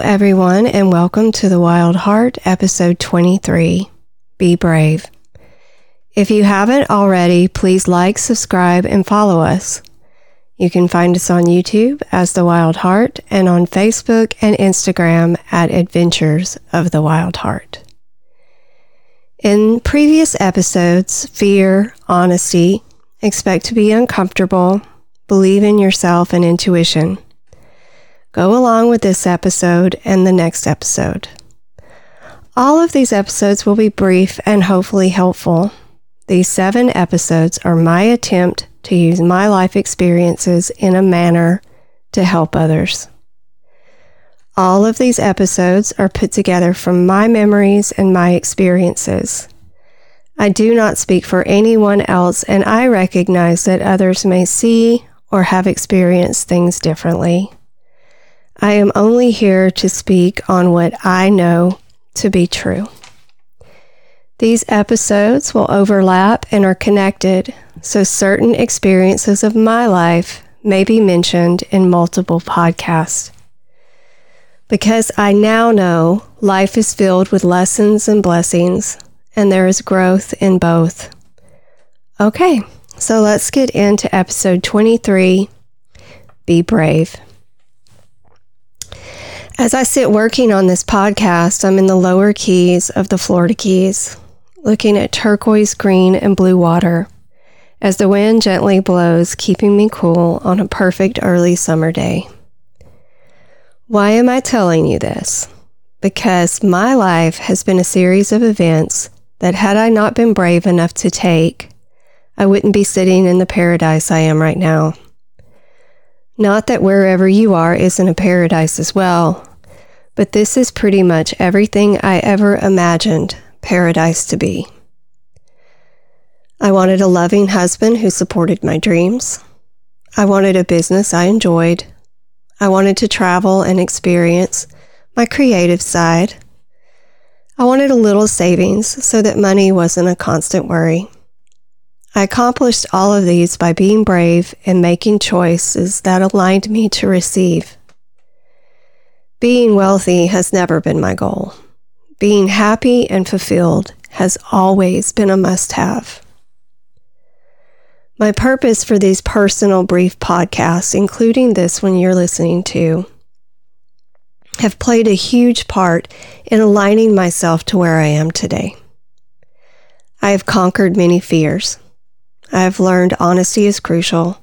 everyone, and welcome to The Wild Heart, episode 23 Be Brave. If you haven't already, please like, subscribe, and follow us. You can find us on YouTube as The Wild Heart and on Facebook and Instagram at Adventures of the Wild Heart. In previous episodes, fear, honesty, expect to be uncomfortable, believe in yourself and intuition. Go along with this episode and the next episode. All of these episodes will be brief and hopefully helpful. These seven episodes are my attempt to use my life experiences in a manner to help others. All of these episodes are put together from my memories and my experiences. I do not speak for anyone else, and I recognize that others may see or have experienced things differently. I am only here to speak on what I know to be true. These episodes will overlap and are connected, so certain experiences of my life may be mentioned in multiple podcasts. Because I now know life is filled with lessons and blessings, and there is growth in both. Okay, so let's get into episode 23 Be Brave. As I sit working on this podcast, I'm in the lower keys of the Florida Keys, looking at turquoise green and blue water as the wind gently blows, keeping me cool on a perfect early summer day. Why am I telling you this? Because my life has been a series of events that, had I not been brave enough to take, I wouldn't be sitting in the paradise I am right now. Not that wherever you are isn't a paradise as well, but this is pretty much everything I ever imagined paradise to be. I wanted a loving husband who supported my dreams. I wanted a business I enjoyed I wanted to travel and experience my creative side. I wanted a little savings so that money wasn't a constant worry. I accomplished all of these by being brave and making choices that aligned me to receive. Being wealthy has never been my goal. Being happy and fulfilled has always been a must have. My purpose for these personal brief podcasts, including this one you're listening to, have played a huge part in aligning myself to where I am today. I have conquered many fears. I have learned honesty is crucial.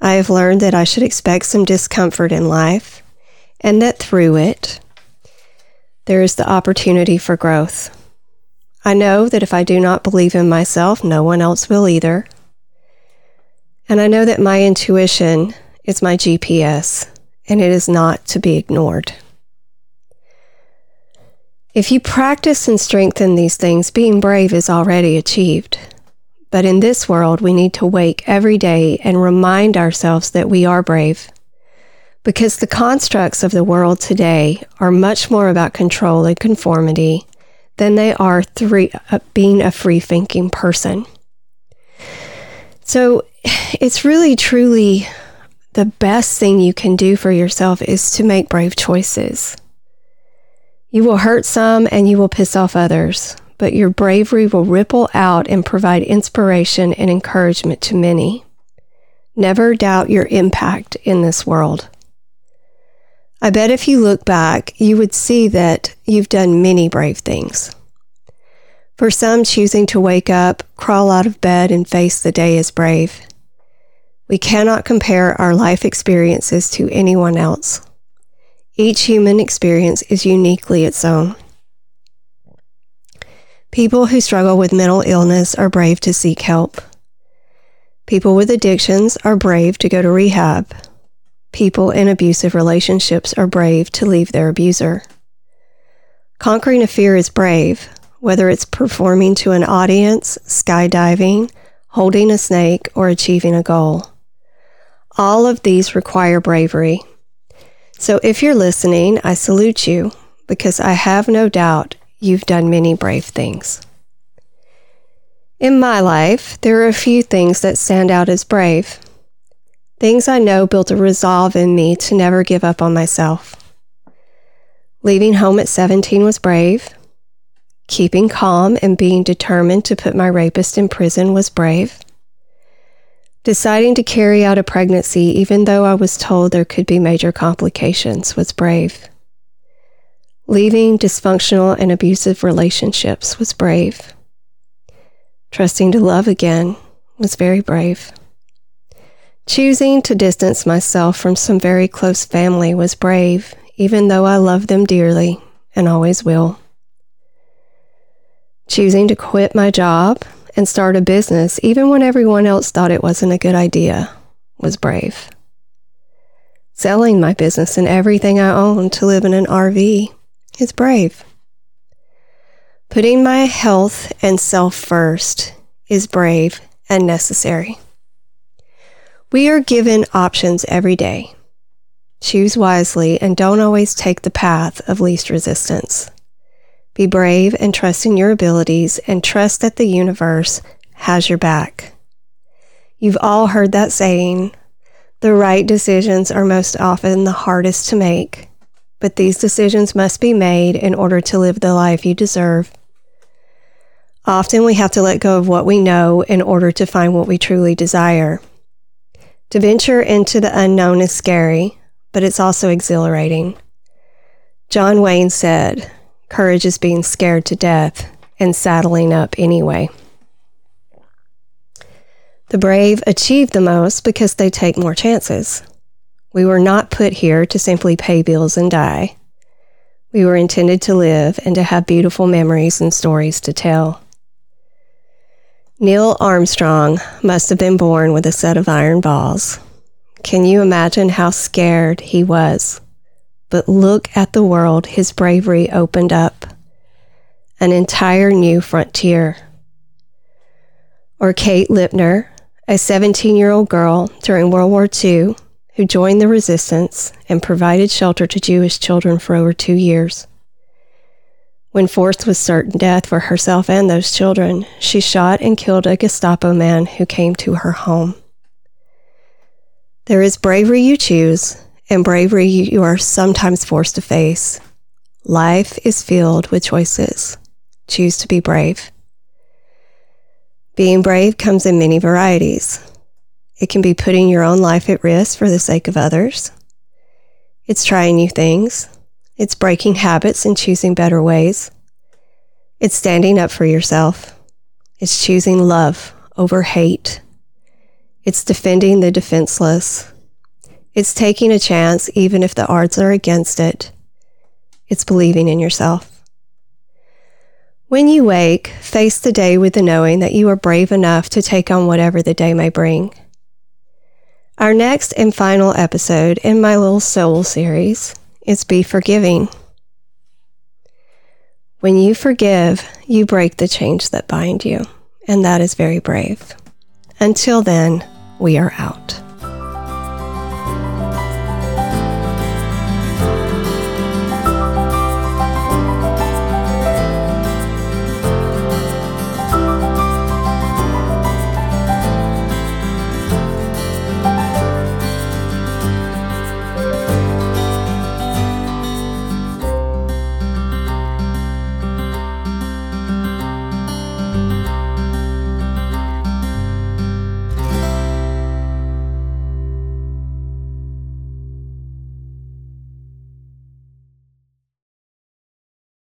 I have learned that I should expect some discomfort in life and that through it, there is the opportunity for growth. I know that if I do not believe in myself, no one else will either. And I know that my intuition is my GPS and it is not to be ignored. If you practice and strengthen these things, being brave is already achieved. But in this world, we need to wake every day and remind ourselves that we are brave. Because the constructs of the world today are much more about control and conformity than they are three, uh, being a free thinking person. So it's really, truly the best thing you can do for yourself is to make brave choices. You will hurt some and you will piss off others, but your bravery will ripple out and provide inspiration and encouragement to many. Never doubt your impact in this world. I bet if you look back, you would see that you've done many brave things. For some, choosing to wake up, crawl out of bed, and face the day is brave. We cannot compare our life experiences to anyone else. Each human experience is uniquely its own. People who struggle with mental illness are brave to seek help. People with addictions are brave to go to rehab. People in abusive relationships are brave to leave their abuser. Conquering a fear is brave, whether it's performing to an audience, skydiving, holding a snake, or achieving a goal. All of these require bravery. So if you're listening, I salute you because I have no doubt you've done many brave things. In my life, there are a few things that stand out as brave. Things I know built a resolve in me to never give up on myself. Leaving home at 17 was brave. Keeping calm and being determined to put my rapist in prison was brave. Deciding to carry out a pregnancy, even though I was told there could be major complications, was brave. Leaving dysfunctional and abusive relationships was brave. Trusting to love again was very brave. Choosing to distance myself from some very close family was brave, even though I love them dearly and always will. Choosing to quit my job and start a business, even when everyone else thought it wasn't a good idea, was brave. Selling my business and everything I own to live in an RV is brave. Putting my health and self first is brave and necessary. We are given options every day. Choose wisely and don't always take the path of least resistance. Be brave and trust in your abilities and trust that the universe has your back. You've all heard that saying the right decisions are most often the hardest to make, but these decisions must be made in order to live the life you deserve. Often we have to let go of what we know in order to find what we truly desire. To venture into the unknown is scary, but it's also exhilarating. John Wayne said, Courage is being scared to death and saddling up anyway. The brave achieve the most because they take more chances. We were not put here to simply pay bills and die. We were intended to live and to have beautiful memories and stories to tell. Neil Armstrong must have been born with a set of iron balls. Can you imagine how scared he was? But look at the world his bravery opened up an entire new frontier. Or Kate Lipner, a 17 year old girl during World War II who joined the resistance and provided shelter to Jewish children for over two years. When forced with certain death for herself and those children, she shot and killed a Gestapo man who came to her home. There is bravery you choose and bravery you are sometimes forced to face. Life is filled with choices. Choose to be brave. Being brave comes in many varieties. It can be putting your own life at risk for the sake of others. It's trying new things. It's breaking habits and choosing better ways. It's standing up for yourself. It's choosing love over hate. It's defending the defenseless. It's taking a chance even if the odds are against it. It's believing in yourself. When you wake, face the day with the knowing that you are brave enough to take on whatever the day may bring. Our next and final episode in my little soul series is Be Forgiving. When you forgive, you break the chains that bind you, and that is very brave. Until then, we are out.